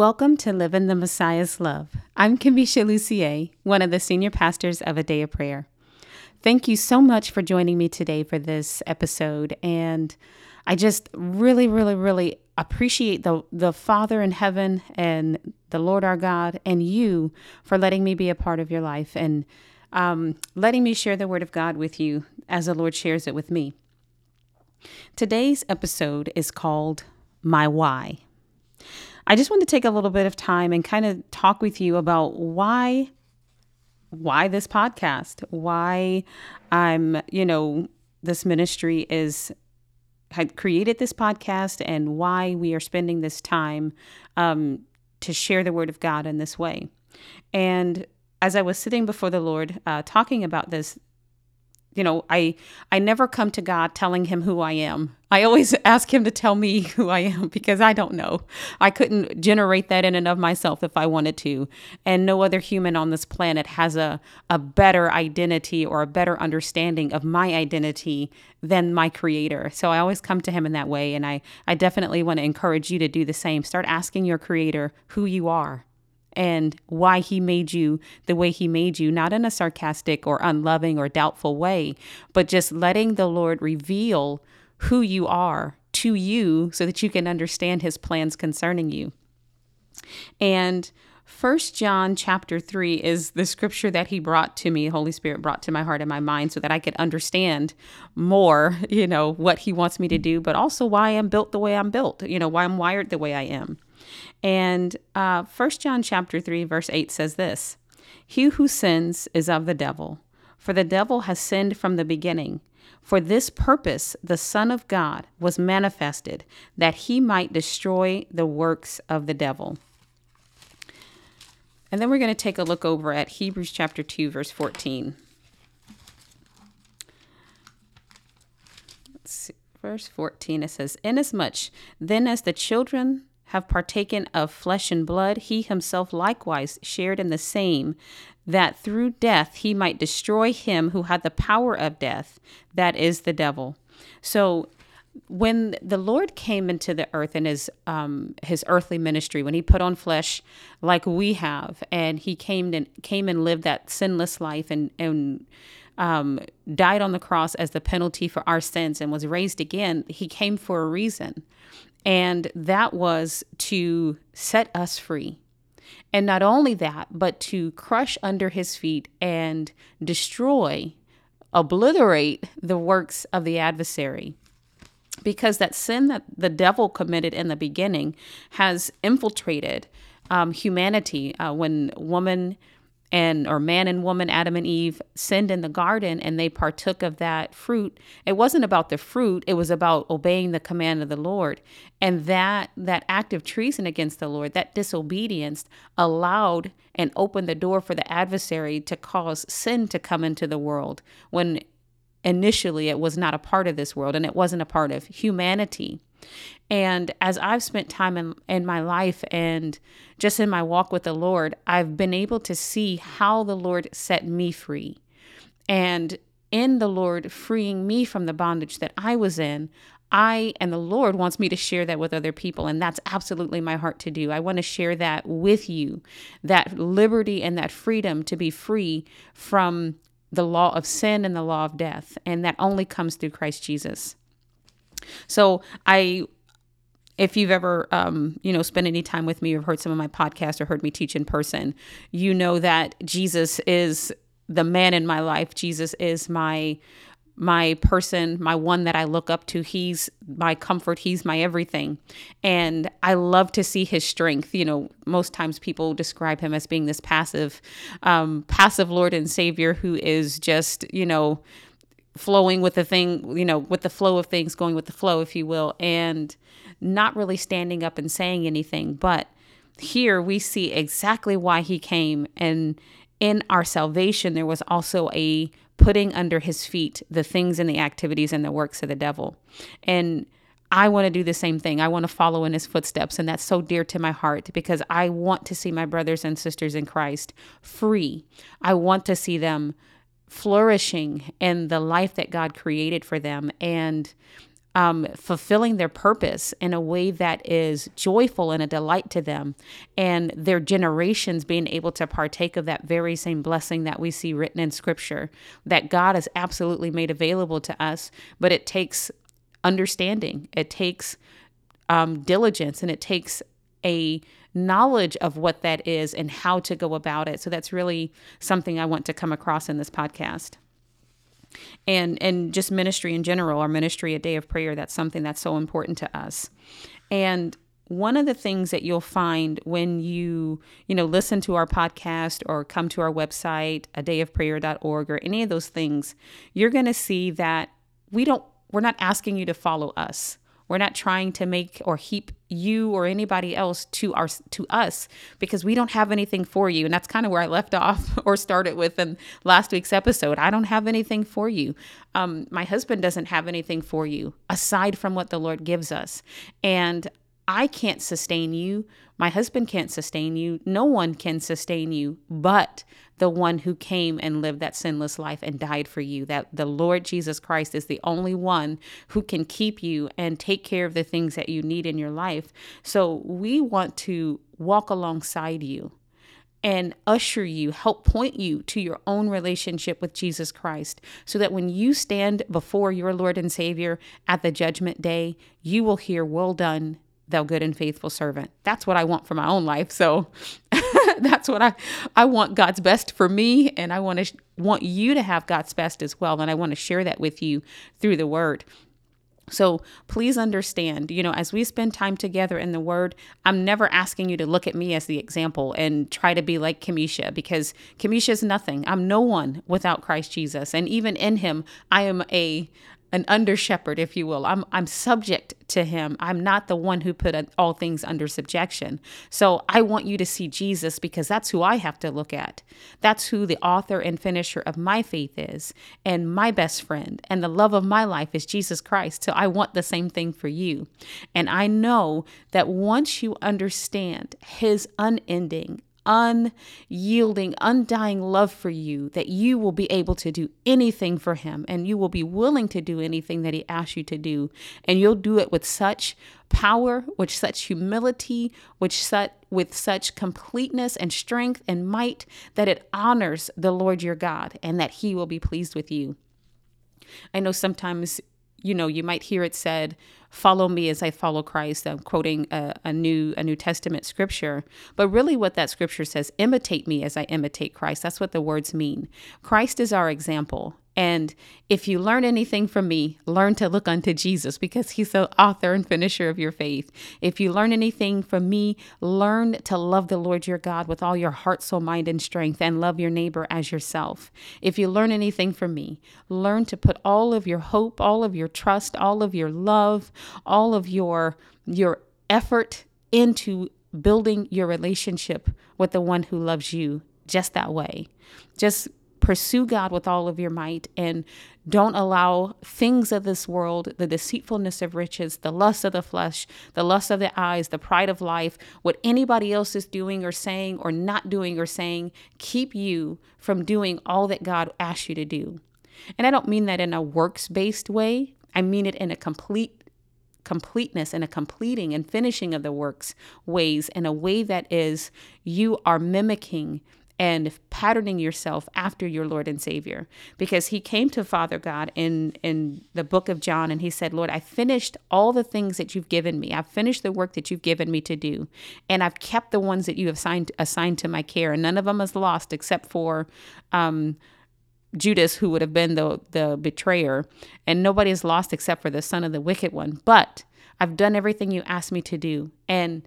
welcome to Live in the Messiah's Love. I'm Kimmesha Lucier, one of the senior pastors of A Day of Prayer. Thank you so much for joining me today for this episode. And I just really, really, really appreciate the, the Father in heaven and the Lord our God and you for letting me be a part of your life and um, letting me share the Word of God with you as the Lord shares it with me. Today's episode is called My Why. I just want to take a little bit of time and kind of talk with you about why why this podcast, why I'm, you know, this ministry is had created this podcast and why we are spending this time um, to share the word of God in this way. And as I was sitting before the Lord uh, talking about this you know i i never come to god telling him who i am. I always ask him to tell me who i am because i don't know. I couldn't generate that in and of myself if i wanted to. And no other human on this planet has a a better identity or a better understanding of my identity than my creator. So i always come to him in that way. And i i definitely want to encourage you to do the same. Start asking your creator who you are and why he made you the way he made you, not in a sarcastic or unloving or doubtful way, but just letting the Lord reveal who you are to you so that you can understand his plans concerning you. And First John chapter 3 is the scripture that he brought to me, Holy Spirit brought to my heart and my mind so that I could understand more, you know, what he wants me to do, but also why I'm built the way I'm built, you know, why I'm wired the way I am. And uh, 1 John chapter 3 verse 8 says this, "He who sins is of the devil, for the devil has sinned from the beginning. For this purpose the Son of God was manifested, that he might destroy the works of the devil." And then we're going to take a look over at Hebrews chapter 2 verse 14. Let's see. Verse 14 it says, Inasmuch then as the children have partaken of flesh and blood, he himself likewise shared in the same, that through death he might destroy him who had the power of death, that is the devil. So when the Lord came into the earth in his um, his earthly ministry, when he put on flesh like we have, and he came and came and lived that sinless life and and um, died on the cross as the penalty for our sins and was raised again, he came for a reason. And that was to set us free. And not only that, but to crush under his feet and destroy, obliterate the works of the adversary. Because that sin that the devil committed in the beginning has infiltrated um, humanity. Uh, when woman and or man and woman adam and eve sinned in the garden and they partook of that fruit. It wasn't about the fruit it was about obeying the command of the lord. And that that act of treason against the lord that disobedience allowed and opened the door for the adversary to cause sin to come into the world when initially it was not a part of this world and it wasn't a part of humanity and as I've spent time in, in my life and just in my walk with the Lord, I've been able to see how the Lord set me free. And in the Lord freeing me from the bondage that I was in, I and the Lord wants me to share that with other people. And that's absolutely my heart to do. I want to share that with you that liberty and that freedom to be free from the law of sin and the law of death. And that only comes through Christ Jesus. So I if you've ever um, you know spent any time with me or heard some of my podcasts or heard me teach in person you know that jesus is the man in my life. Jesus is my my person my one that i look up to. He's my comfort. He's my everything. And i love to see his strength. You know most times people describe him as being this passive um, passive lord and savior who is just you know flowing with the thing, you know, with the flow of things, going with the flow, if you will, and not really standing up and saying anything. But here we see exactly why he came. And in our salvation, there was also a putting under his feet the things and the activities and the works of the devil. And I want to do the same thing. I want to follow in his footsteps. And that's so dear to my heart because I want to see my brothers and sisters in Christ free. I want to see them flourishing in the life that God created for them and um, fulfilling their purpose in a way that is joyful and a delight to them, and their generations being able to partake of that very same blessing that we see written in Scripture that God has absolutely made available to us. But it takes understanding, it takes um, diligence, and it takes a knowledge of what that is and how to go about it. So that's really something I want to come across in this podcast. And and just ministry in general our ministry a day of prayer that's something that's so important to us. And one of the things that you'll find when you you know listen to our podcast or come to our website a day of dayofprayer.org or any of those things you're going to see that we don't we're not asking you to follow us we're not trying to make or heap you or anybody else to our to us because we don't have anything for you. And that's kind of where I left off or started with in last week's episode. I don't have anything for you. Um, my husband doesn't have anything for you aside from what the Lord gives us. And I can't sustain you. My husband can't sustain you. No one can sustain you but the one who came and lived that sinless life and died for you. That the Lord Jesus Christ is the only one who can keep you and take care of the things that you need in your life. So we want to walk alongside you and usher you, help point you to your own relationship with Jesus Christ, so that when you stand before your Lord and Savior at the judgment day, you will hear, Well done, thou good and faithful servant. That's what I want for my own life. So that's what I I want God's best for me and I want to sh- want you to have God's best as well and I want to share that with you through the word. So please understand, you know, as we spend time together in the Word, I'm never asking you to look at me as the example and try to be like Kimmesha because Kimmesha is nothing. I'm no one without Christ Jesus. And even in Him, I am a an under shepherd, if you will. I'm I'm subject to him. I'm not the one who put all things under subjection. So I want you to see Jesus because that's who I have to look at. That's who the author and finisher of my faith is, and my best friend, and the love of my life is Jesus Christ. So I want the same thing for you. And I know that once you understand his unending unyielding, undying love for you that you will be able to do anything for him and you will be willing to do anything that he asks you to do. And you'll do it with such power, with such humility, with such, with such completeness and strength and might that it honors the Lord your God and that he will be pleased with you. I know sometimes you know, you might hear it said, "Follow me as I follow Christ." I'm quoting a, a, new a New Testament scripture, but really, what that scripture says, "Imitate me as I imitate Christ." That's what the words mean. Christ is our example, and if you learn anything from me, learn to look unto Jesus because he's the author and finisher of your faith. If you learn anything from me, learn to love the Lord your God with all your heart, soul, mind, and strength, and love your neighbor as yourself. If you learn anything from me, learn to put all of your hope, all of your trust, all of your love, all of your your effort into building your relationship with the one who loves you just that way. Just pursue God with all of your might and don't allow things of this world, the deceitfulness of riches, the lust of the flesh, the lust of the eyes, the pride of life, what anybody else is doing or saying or not doing or saying, keep you from doing all that God asks you to do. And I don't mean that in a works based way, I mean it in a complete completeness and a completing and finishing of the works ways in a way that is you are mimicking and patterning yourself after your Lord and Savior. Because he came to Father God in, in the book of John and he said, Lord, I finished all the things that you've given me. I've finished the work that you've given me to do. And I've kept the ones that you have assigned, assigned to my care. And none of them is lost except for um, Judas, who would have been the, the betrayer. And nobody is lost except for the son of the wicked one. But I've done everything you asked me to do. And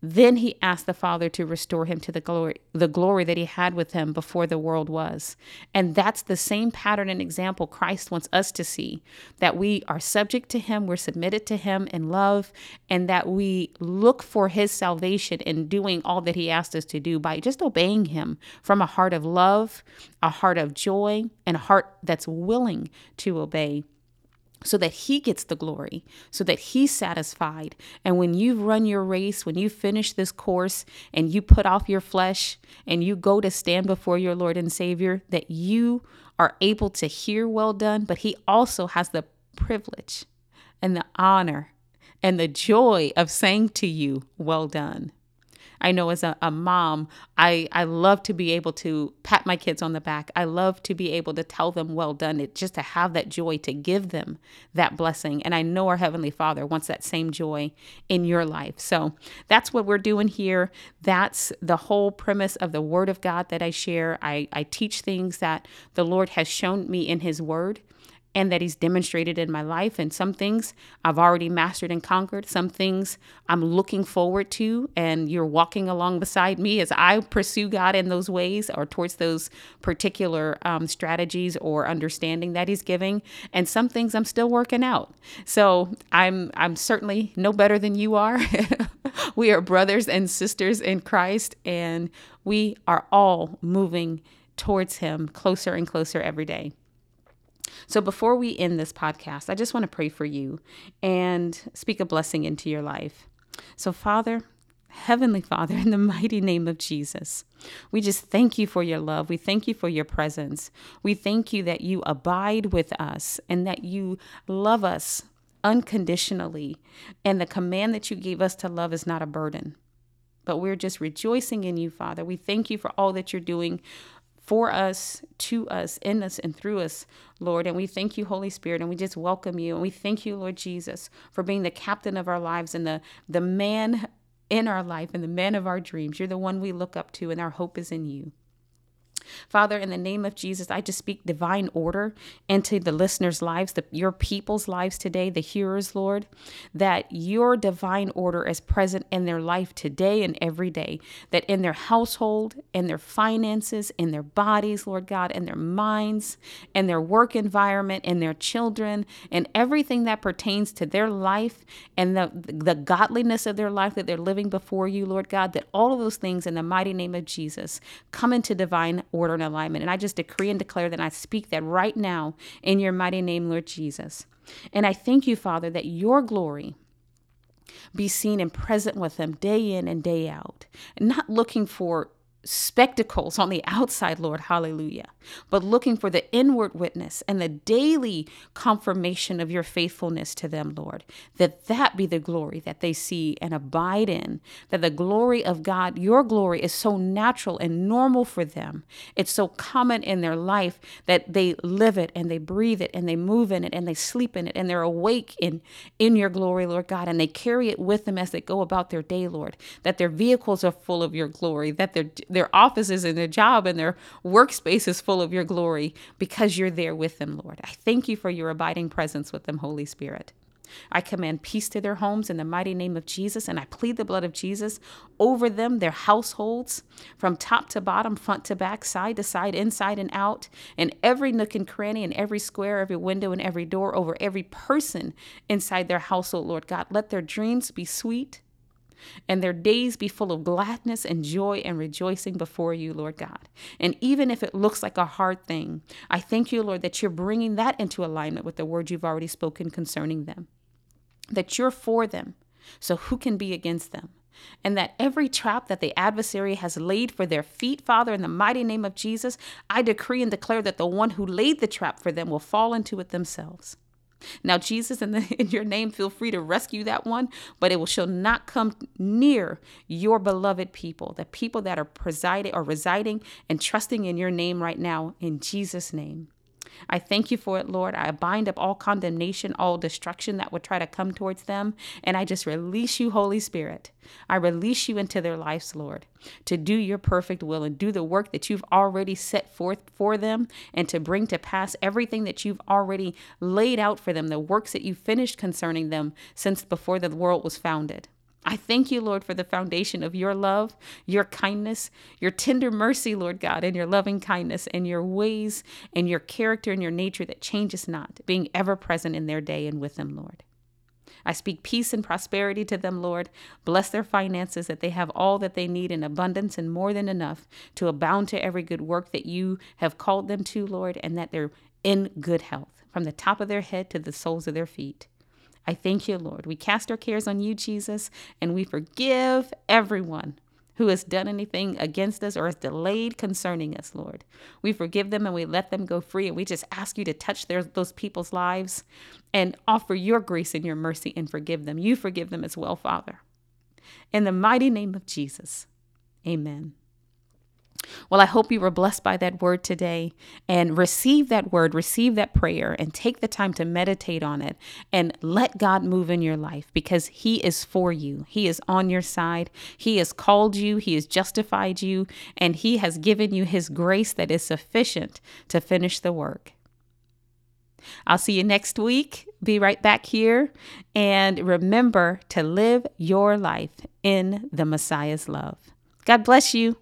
then he asked the Father to restore him to the glory, the glory that he had with him before the world was. And that's the same pattern and example Christ wants us to see that we are subject to him, we're submitted to him in love, and that we look for his salvation in doing all that he asked us to do by just obeying him from a heart of love, a heart of joy, and a heart that's willing to obey so that he gets the glory, so that he's satisfied. And when you've run your race, when you finish this course and you put off your flesh and you go to stand before your Lord and Savior, that you are able to hear well done, but he also has the privilege and the honor and the joy of saying to you, Well done. I know as a, a, mom, I, I love to be able to pat my kids on the back. I love to be able to tell them, well done, it, just to have that joy to give them that blessing. And I know our Heavenly Father wants that same joy in your life. So that's what we're doing here. That's the whole premise of the Word of God that I share. I, I teach things that the Lord has shown me in His Word and that He's demonstrated in my life. And some things I've already mastered and conquered, some things I'm looking forward to, and you're walking along beside me as I pursue God in those ways or towards those particular um, strategies or understanding that He's giving. And some things I'm still working out. So I'm I'm certainly no better than you are. we are brothers and sisters in Christ, and we are all moving towards Him closer and closer every day. So before we end this podcast, I just want to pray for you and speak a blessing into your life. So, Father, Heavenly Father, in the mighty name of Jesus, we just thank you for your love. We thank you for your presence. We thank you that you abide with us and that you love us unconditionally. And the command that you gave us to love is not a burden, but we're just rejoicing in you, Father. We thank you for all that you're doing for us, to us, in us, and through us, Lord. And we thank you, Holy Spirit, and we just welcome you. And we thank you, Lord Jesus, for being the captain of our lives and the, the man in our life and the man of our dreams. You're the one we look up to, and our hope is in you. Father, in the name of Jesus, I just speak divine order into the listeners' lives, the, your people's lives today, the hearers, Lord, that your divine order is present in their life today and every day, that in their household, in their finances, in their bodies, Lord God, in their minds, in their work environment, in their children, and everything that pertains to their life and the, the godliness of their life that they're living before you, Lord God, that all of those things in the mighty name of Jesus come into divine order order and alignment. And I just decree and declare that I speak that right now in your mighty name, Lord Jesus. And I thank you, Father, that your glory be seen and present with them day in and day out, not looking for spectacles on the outside, Lord, hallelujah, but looking for the inward witness and the daily confirmation of your faithfulness to them, Lord, that that be the glory that they see and abide in, that the glory of God, your glory is so natural and normal for them. It's so common in their life that they live it and they breathe it and they move in it and they sleep in it and they're awake in, in your glory, Lord God, and they carry it with them as they go about their day, Lord, that their vehicles are full of your glory, that their offices and their job and their workspace is full of your glory because you're there with them, Lord. I thank you for your abiding presence with them, Holy Spirit. I command peace to their homes in the mighty name of Jesus, and I plead the blood of Jesus over them, their households, from top to bottom, front to back, side to side, inside and out, and every nook and cranny, and every square, every window, and every door, over every person inside their household, Lord God. Let their dreams be sweet and their days be full of gladness and joy and rejoicing before you, Lord God. And even if it looks like a hard thing, I thank you, Lord, that you're bringing that into alignment with the words you've already spoken concerning them, that you're for them. So who can be against them? and that every trap that the adversary has laid for their feet, Father, in the mighty name of Jesus, I decree and declare that the one who laid the trap for them will fall into it themselves. Now, Jesus, in, the, in your name, feel free to rescue that one, but it will, shall not come near your beloved people, the people that are presiding or residing and trusting in your name right now, in Jesus' name. I thank you for it, Lord. I bind up all condemnation, all destruction that would try to come towards them. And I just release you, Holy Spirit. I release you into their lives, Lord, to do your perfect will and do the work that you've already set forth for them and to bring to pass everything that you've already laid out for them, the works that you finished concerning them since before the world was founded. I thank you, Lord, for the foundation of your love, your kindness, your tender mercy, Lord God, and your loving kindness and your ways and your character and your nature that changes not, being ever present in their day and with them, Lord. I speak peace and prosperity to them, Lord. Bless their finances, that they have all that they need in abundance and more than enough to abound to every good work that you have called them to, Lord, and that they're in good health, from the top of their head to the soles of their feet. I thank you, Lord. We cast our cares on you, Jesus, and we forgive everyone who has done anything against us or has delayed concerning us, Lord. We forgive them and we let them go free. And we just ask you to touch their, those people's lives and offer your grace and your mercy and forgive them. You forgive them as well, Father. In the mighty name of Jesus, amen. Well, I hope you were blessed by that word today and receive that word, receive that prayer, and take the time to meditate on it and let God move in your life because He is for you. He is on your side. He has called you, He has justified you, and He has given you His grace that is sufficient to finish the work. I'll see you next week. Be right back here. And remember to live your life in the Messiah's love. God bless you.